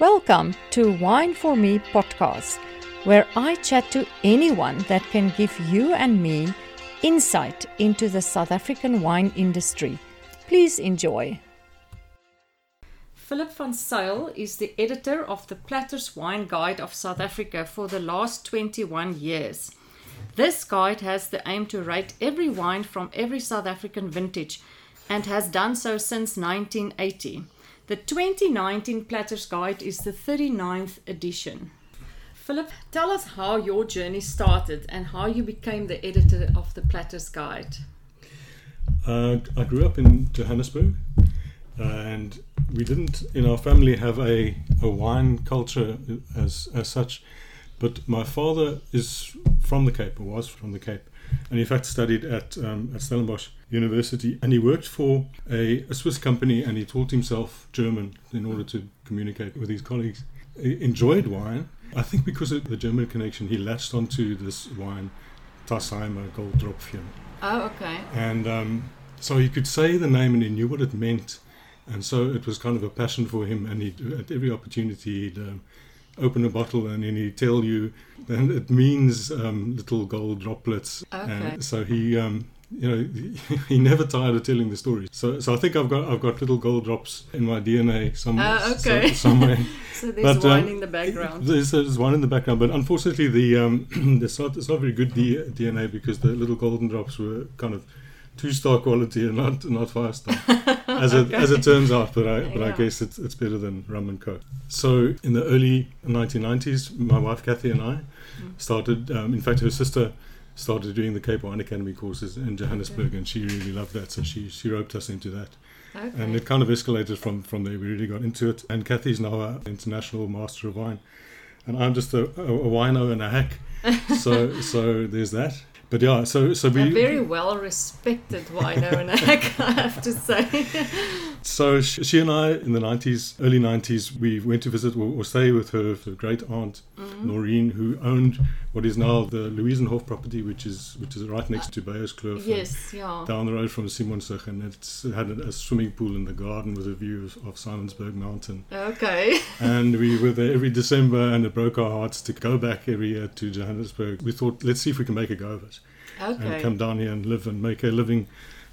Welcome to Wine for Me podcast, where I chat to anyone that can give you and me insight into the South African wine industry. Please enjoy. Philip van Zyl is the editor of the Platter's Wine Guide of South Africa for the last 21 years. This guide has the aim to rate every wine from every South African vintage and has done so since 1980. The 2019 Platter's Guide is the 39th edition. Philip, tell us how your journey started and how you became the editor of the Platter's Guide. Uh, I grew up in Johannesburg, and we didn't in our family have a, a wine culture as as such. But my father is from the Cape, or was from the Cape, and in fact studied at um, at Stellenbosch University, and he worked for a, a, Swiss company, and he taught himself German in order to communicate with his colleagues. He enjoyed wine. I think because of the German connection, he latched onto this wine, Tassheimer Goldtropfchen. Oh, okay. And um, so he could say the name, and he knew what it meant, and so it was kind of a passion for him. And he, at every opportunity, he'd um, open a bottle, and then he'd tell you, and it means um, little gold droplets. Okay. And so he um, you know, he never tired of telling the story. So, so I think I've got I've got little gold drops in my DNA somewhere. Uh, okay. So, somewhere. so there's but, wine um, in the background. There's, there's one in the background, but unfortunately, the um, it's not it's not very good DNA because the little golden drops were kind of two star quality and not not five star, as it okay. as it turns out. But I but yeah. I guess it's it's better than rum and coke. So in the early 1990s, my wife Kathy and I mm. started. Um, in fact, her sister started doing the Cape Wine Academy courses in Johannesburg, okay. and she really loved that. So she she roped us into that. Okay. And it kind of escalated from, from there. We really got into it. And Kathy's now an international master of wine. And I'm just a, a, a wino and a hack. so so there's that. But yeah, so so we a very well respected wino and hack, I have to say. so she, and I, in the nineties, early nineties, we went to visit or, stay with her, her great aunt mm-hmm. Noreen, who owned what is now the Louiesenhof property, which is which is right next to Beyerskloof. Yes, yeah. Down the road from Simonsig, and it's it had a, a, swimming pool in the garden with a view of, of Simonsberg Mountain. Okay. and we were there every December, and it broke our hearts to go back every year to Johannesburg. We thought, let's see if we can make a go of it okay. and come down here and live and make a living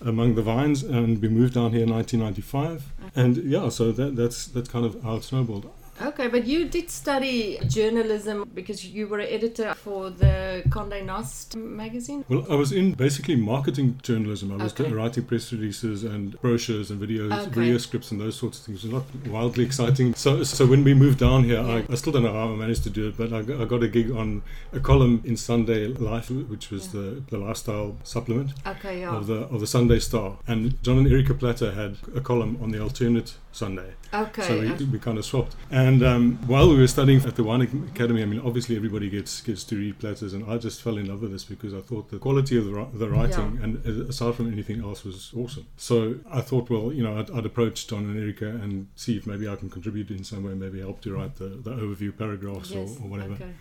among the vines. And we moved down here in 1995, and yeah, so that, that's that's kind of how it snowballed. Okay, but you did study journalism because you were an editor for the Condé Nast magazine? Well, I was in basically marketing journalism. I was okay. writing press releases and brochures and videos, okay. video scripts and those sorts of things. Not wildly exciting. So, so when we moved down here, yeah. I, I, still don't know how I managed to do it, but I, I, got a gig on a column in Sunday Life, which was yeah. the, the lifestyle supplement okay, yeah. of the of the Sunday Star. And John and Erica Platter had a column on the alternate Sunday. Okay. So we, we kind of swapped. And um, while we were studying at the Wine Academy, I mean, obviously everybody gets gets to read Platters, and I just fell in love with this because I thought the quality of the, the writing, yeah. and uh, aside from anything else, was awesome. So I thought, well, you know, I'd, I'd, approach John and Erica and see if maybe I can contribute in some way, maybe help to write the, the overview paragraphs yes. or, or, whatever. Okay.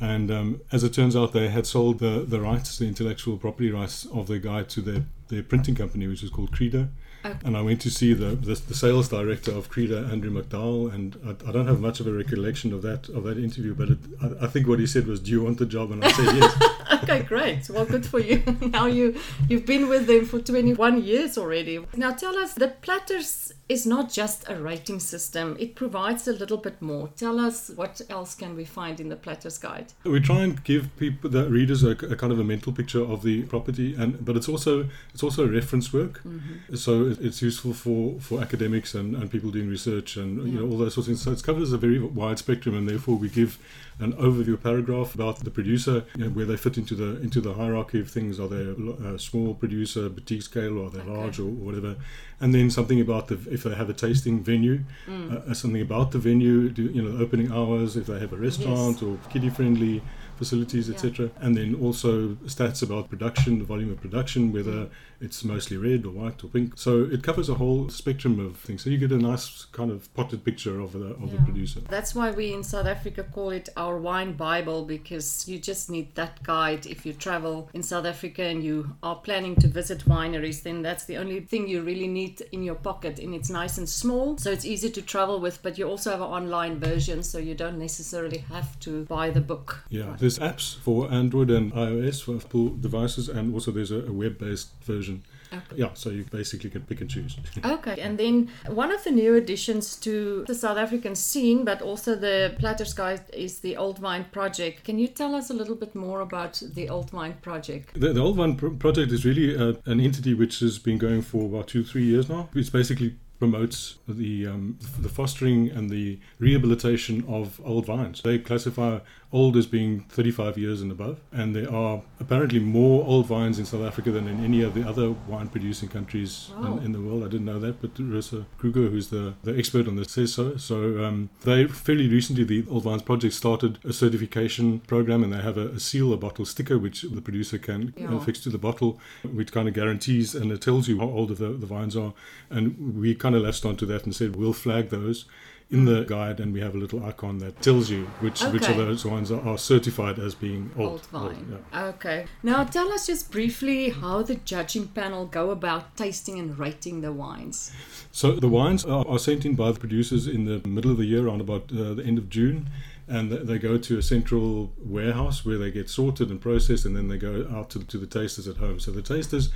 And um, as it turns out, they had sold the, the rights, the intellectual property rights of the guide to their, their printing company, which was called Credo. Okay. And I went to see the, the, the sales director of Credo, Andrew McDowell, and I, I, don't have much of a recollection of that of that interview, but it, I, I, think what he said was, "Do you want the job?" And I said yes. okay, great. Well, good for you. now you you've been with them for 21 years already. Now tell us, the platters is not just a rating system. It provides a little bit more. Tell us what else can we find in the Platters Guide. We try and give people, the readers, a, a kind of a mental picture of the property, and but it's also it's also reference work. Mm-hmm. So it's useful for, for academics and, and people doing research and yeah. you know all those sorts of things. So it covers a very wide spectrum, and therefore we give an overview paragraph about the producer, you know, where they fit into the into the hierarchy of things. Are they a small producer, boutique scale, or are they okay. large, or whatever? And then something about the if they have a tasting venue, mm. uh, something about the venue, do, you know, opening hours, if they have a restaurant yes. or kiddie friendly facilities, Yeah. etc. And then also stats about production, the volume of production, whether it's mostly red or white or pink. So it covers a whole spectrum of things. So you get a nice kind of potted picture of the of the producer. That's why we in South Africa call it our wine Bible because you just need that guide if you travel in South Africa and you are planning to visit wineries. Then that's the only thing you really need in your pocket, and it's nice and small, so it's easy to travel with. But you also have an online version, so you don't necessarily have to buy the book. Yeah, there's apps for Android and iOS for Apple devices, and also there's a, a web-based version. Okay. Yeah, so you basically can pick and choose. Okay, and then one of the new additions to the South African scene, but also the Platter's Guide, is the Old Vine Project. Can you tell us a little bit more about the Old Vine Project? The, the Old pro- project is really uh, an entity which has been going for about two, three years now. It's basically promotes the um, the fostering and the rehabilitation of old vines. They classify old as being 35 years and above, and there are apparently more old vines in South Africa than in any of the other wine producing countries Wow. in, in the world. I didn't know that, but Rosa Kruger, who's the, the expert on this, says so. So um, they fairly recently, the Old Vines Project started a certification program, and they have a, a seal, a bottle sticker, which the producer can Yeah. fix to the bottle, which kind of guarantees and it tells you how old the, the vines are. And we kind of latched onto that and said we'll flag those in the guide, and we have a little icon that tells you which which of those wines are, are certified as being old. Old Vine. yeah. Okay. Now tell us just briefly how the judging panel go about tasting and rating the wines. So the wines are, are sent in by the producers in the middle of the year, around about uh, the end of June, and they go to a central warehouse where they get sorted and processed, and then they go out to, to the tasters at home. So the tasters.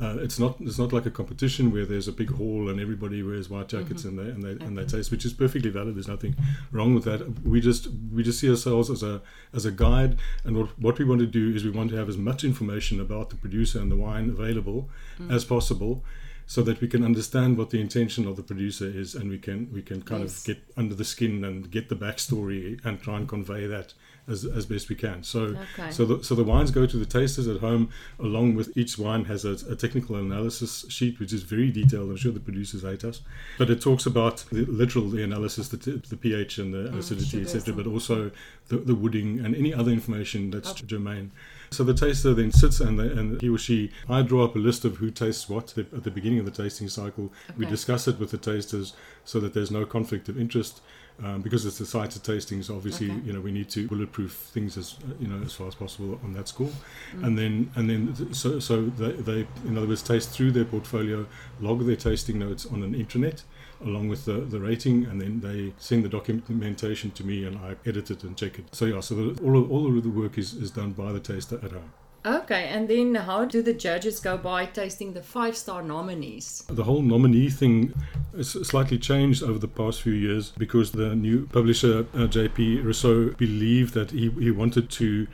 Uh, it's not. It's not like a competition where there's a big hall and everybody wears white jackets and they and they and they taste, which is perfectly valid. There's nothing wrong with that. We just we just see ourselves as a as a guide, and what what we want to do is we want to have as much information about the producer and the wine available as possible, so that we can understand what the intention of the producer is, and we can we can kind Yes. of get under the skin and get the backstory and try and convey that as, as best we can. So Okay. so the, so the wines go to the tasters at home, along with each wine has a, a technical analysis sheet which is very detailed. I'm sure the producers hate us, but it talks about the literal the analysis, the, t- the pH and the mm, acidity, sugars etc. But also the, the wooding and any other information that's germane. So the taster then sits and, they, and he or she, I draw up a list of who tastes what at the beginning of the tasting cycle. We discuss it with the tasters so that there's no conflict of interest. Um, because it's the site of tastings, obviously, Okay. you know, we need to bulletproof things as you know as far as possible on that score, Mm. and then and then so so they, they in other words taste through their portfolio, log their tasting notes on an intranet, along with the, the rating, and then they send the documentation to me, and I edit it and check it. So yeah, so the, all of, all of the work is, is done by the taster at home. Okay, and then how do the judges go by tasting the five star nominees? The whole nominee thing has slightly changed over the past few years because the new publisher, uh, JP Rossouw, believed that he, he wanted to.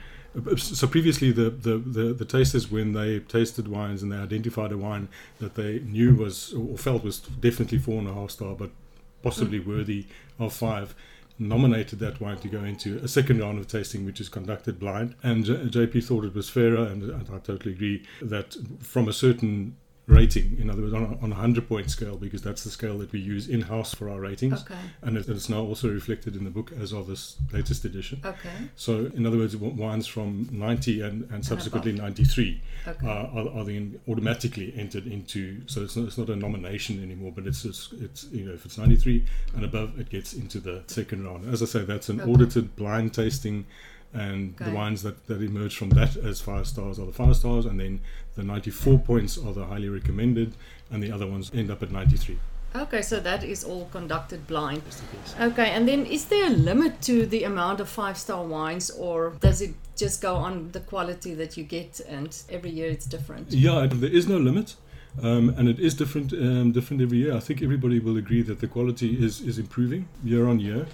So previously, the, the, the, the tasters, when they tasted wines and they identified a wine that they knew was or felt was definitely four and a half star, but possibly worthy of five, nominated that wine to go into a second round of tasting, which is conducted blind. And J- JP thought it was fairer, and, and I totally agree that from a certain rating, in other words, on a, on a 100 point scale, because that's the scale that we use in house for our ratings. Okay. And it, it's now also reflected in the book as of this latest edition. Okay. So, in other words, wines from 90 and, and subsequently above. 93 Okay. uh, are, are then automatically entered into. So it's not, it's not a nomination anymore, but it's, it's it's you know if it's 93 and above, it gets into the second round. As I say, that's an Okay. audited blind tasting, and the wines that that emerge from that as five stars are the five stars, and then the 94 points are the highly recommended, and the other ones end up at 93. Okay, so that is all conducted blind. Just in case. Okay, and then is there a limit to the amount of five star wines, or does it just go on the quality that you get and every year it's different? Yeah, there is no limit, um, and it is different um, different every year. I think everybody will agree that the quality is, is improving year on year.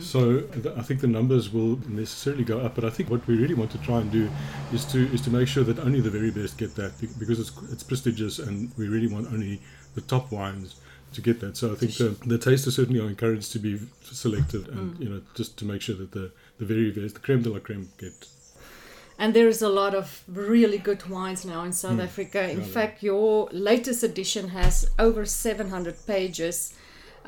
So th- I think the numbers will necessarily go up. But I think what we really want to try and do is to is to make sure that only the very best get that because it's it's prestigious, and we really want only the top wines to get that. So I think the, the tasters certainly are encouraged to be selective, and you know just to make sure that the the very best, the creme de la creme, get And there is a lot of really good wines now in South Africa. In fact, your latest edition has over 700 pages.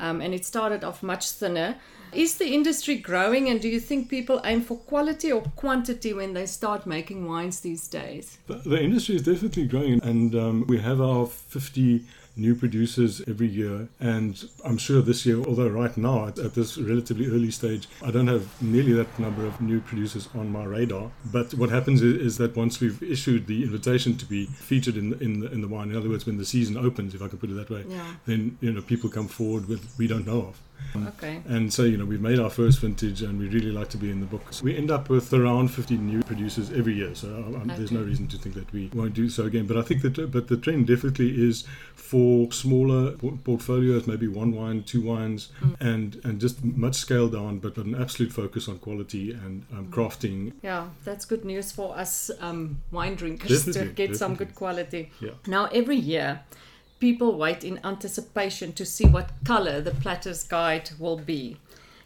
um, and it started off much thinner. Is the industry growing, and do you think people aim for quality or quantity when they start making wines these days? The, the industry is definitely growing, and um, we have our 50 new producers every year. And I'm sure this year, although right now at, at, this relatively early stage, I don't have nearly that number of new producers on my radar. But what happens is, is that once we've issued the invitation to be featured in the, in the, in the wine, in other words, when the season opens, if I can put it that way, yeah. then you know people come forward with we don't know of. Okay. And so, you know, we've made our first vintage and we really like to be in the book. So we end up with around 50 new producers every year. So um, okay. there's no reason to think that we won't do so again. But I think that, but the trend definitely is for smaller portfolios, maybe one wine, two wines, mm. and, and just much scaled down, but, but an absolute focus on quality and um, mm. crafting. Yeah, that's good news for us um, wine drinkers definitely, to get definitely. some good quality. Yeah. Now, every year, people wait in anticipation to see what color the Platter's Guide will be.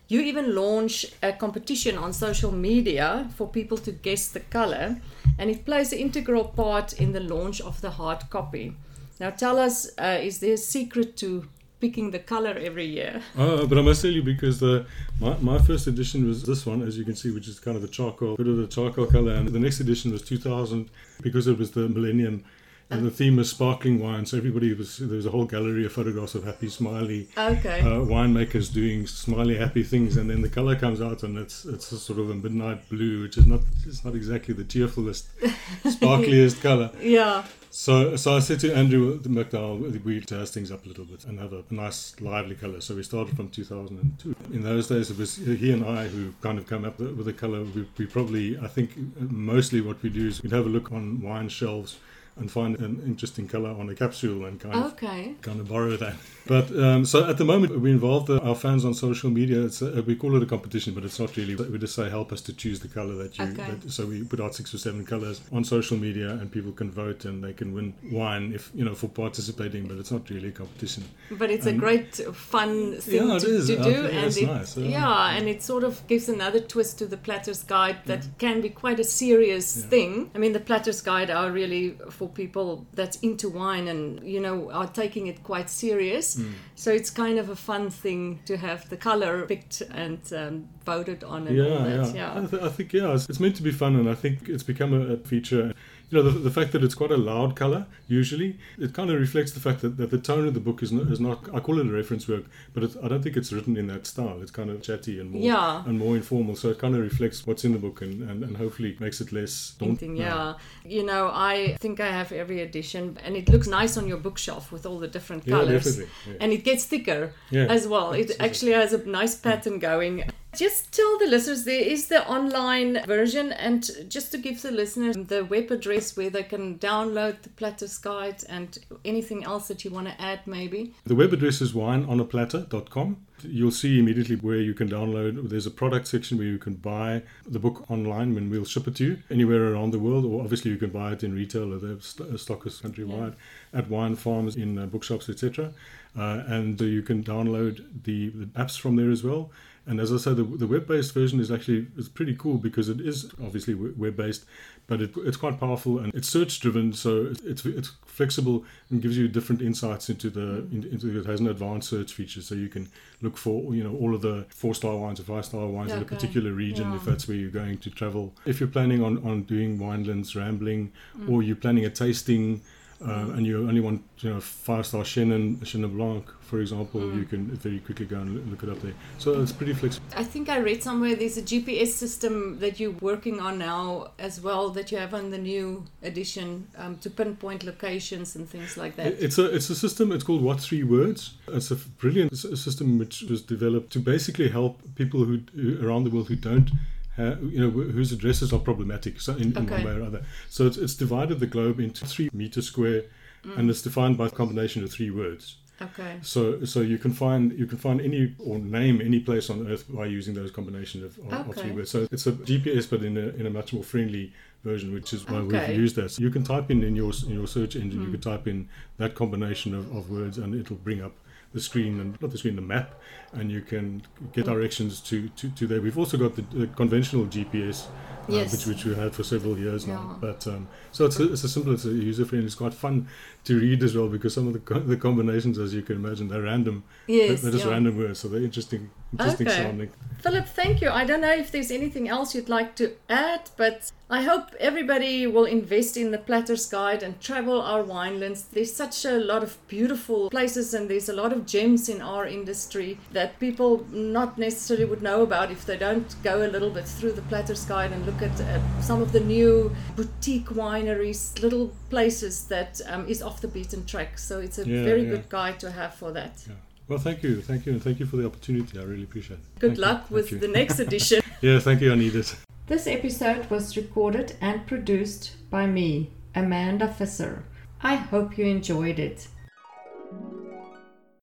You even launch a competition on social media for people to guess the color, and it plays an integral part in the launch of the hard copy. Now, tell us, uh, is there a secret to picking the color every year? Uh, but I must tell you because the my, my first edition was this one, as you can see, which is kind of the charcoal, bit of the charcoal color, and the next edition was 2000 because it was the millennium and the theme was sparkling wine. So everybody was there was a whole gallery of photographs of happy, smiley okay. uh, winemakers doing smiley, happy things, and then the color comes out and it's it's a sort of a midnight blue, which is not it's not exactly the cheerfulest, sparkliest color. Yeah. So, so I said to Andrew McDowell, we jazz things up a little bit and have a nice, lively color. So we started from 2002. In those days, it was he and I who kind of come up with a color. We, we probably, I think, mostly what we do is we'd have a look on wine shelves and find an interesting color on a capsule and kind okay. of kind of borrow that. But um, so at the moment we involve the, our fans on social media. It's a, we call it a competition, but it's not really. We just say help us to choose the color that you. Okay. That, so we put out six or seven colors on social media, and people can vote and they can win wine if you know for participating. But it's not really a competition. But it's and, a great fun thing yeah, to, to, do, and it, nice, yeah. yeah. and it sort of gives another twist to the Platter's Guide that yeah. can be quite a serious thing. I mean, the Platter's Guide are really for people that's into wine and you know are taking it quite serious. Mm. So it's kind of a fun thing to have the color picked and um, voted on. And yeah, all that. yeah, yeah. I, th- I, think yeah, it's, it's, meant to be fun, and I think it's become a, a feature you know, the, the fact that it's quite a loud color, usually, it kind of reflects the fact that, that the tone of the book is not, is not I call it a reference work, but I don't think it's written in that style. It's kind of chatty and more, yeah. and more informal. So it kind of reflects what's in the book and, and, and hopefully makes it less daunting. Yeah. You know, I think I have every edition and it looks nice on your bookshelf with all the different yeah, colors. Yeah. And it gets thicker as well. It actually has a nice pattern going. Just tell the listeners there is the online version, and just to give the listeners the web address where they can download the Platter's Guide and anything else that you want to add, maybe. The web address is wineonaplatter.com. You'll see immediately where you can download. There's a product section where you can buy the book online when we'll ship it to you anywhere around the world, or obviously you can buy it in retail or the stockers countrywide yeah. at wine farms, in uh, bookshops, etc. Uh, and uh, you can download the, the apps from there as well. And as I said, the, the web-based version is actually is pretty cool because it is obviously web-based, but it, it's quite powerful and it's search-driven, so it's it's flexible and gives you different insights into the into it has an advanced search feature, so you can look for you know all of the four-star wines or five-star wines okay. in a particular region yeah. if that's where you're going to travel. If you're planning on on doing winelands rambling, mm. or you're planning a tasting uh, and you only want you know five star Chenin Chenin Blanc, for example, mm. you can very quickly go and look it up there. So it's pretty flexible. I think I read somewhere there's a GPS system that you're working on now as well that you have on the new edition um, to pinpoint locations and things like that. It's a it's a system. It's called What Three Words. It's a brilliant system which was developed to basically help people who, who around the world who don't uh, you know, whose addresses are problematic so in, in one way or other. So it's, it's divided the globe into three meter square, mm. and it's defined by a combination of three words. Okay. So so you can find you can find any or name any place on Earth by using those combinations of, of, okay. of three words. So it's a GPS, but in a in a much more friendly version, which is why okay. we've used that. So you can type in in your in your search engine, mm. you can type in that combination of, of words, and it'll bring up the screen and not the screen, the map, and you can get directions to, to, to there. We've also got the, the conventional GPS Yes. which which we had for several years now. But um, so it's a, it's a simple, it's a user friendly. It's quite fun to read as well because some of the co- the combinations, as you can imagine, they're random. Yes. they're just yeah. random words, so they're interesting, interesting Okay. Philip, thank you. I don't know if there's anything else you'd like to add, but I hope everybody will invest in the Platter's Guide and travel our winelands. There's such a lot of beautiful places and there's a lot of gems in our industry that people not necessarily would know about if they don't go a little bit through the Platter's Guide and look at uh, some of the new boutique wineries, little places that um, is off the beaten track. So it's a Yeah, very yeah. good guide to have for that. Yeah. Well, thank you, thank you, and thank you for the opportunity. I really appreciate it. Good Thank luck thank with you. the next edition. Yeah, thank you. I need it. This episode was recorded and produced by me, Amanda Visser. I hope you enjoyed it.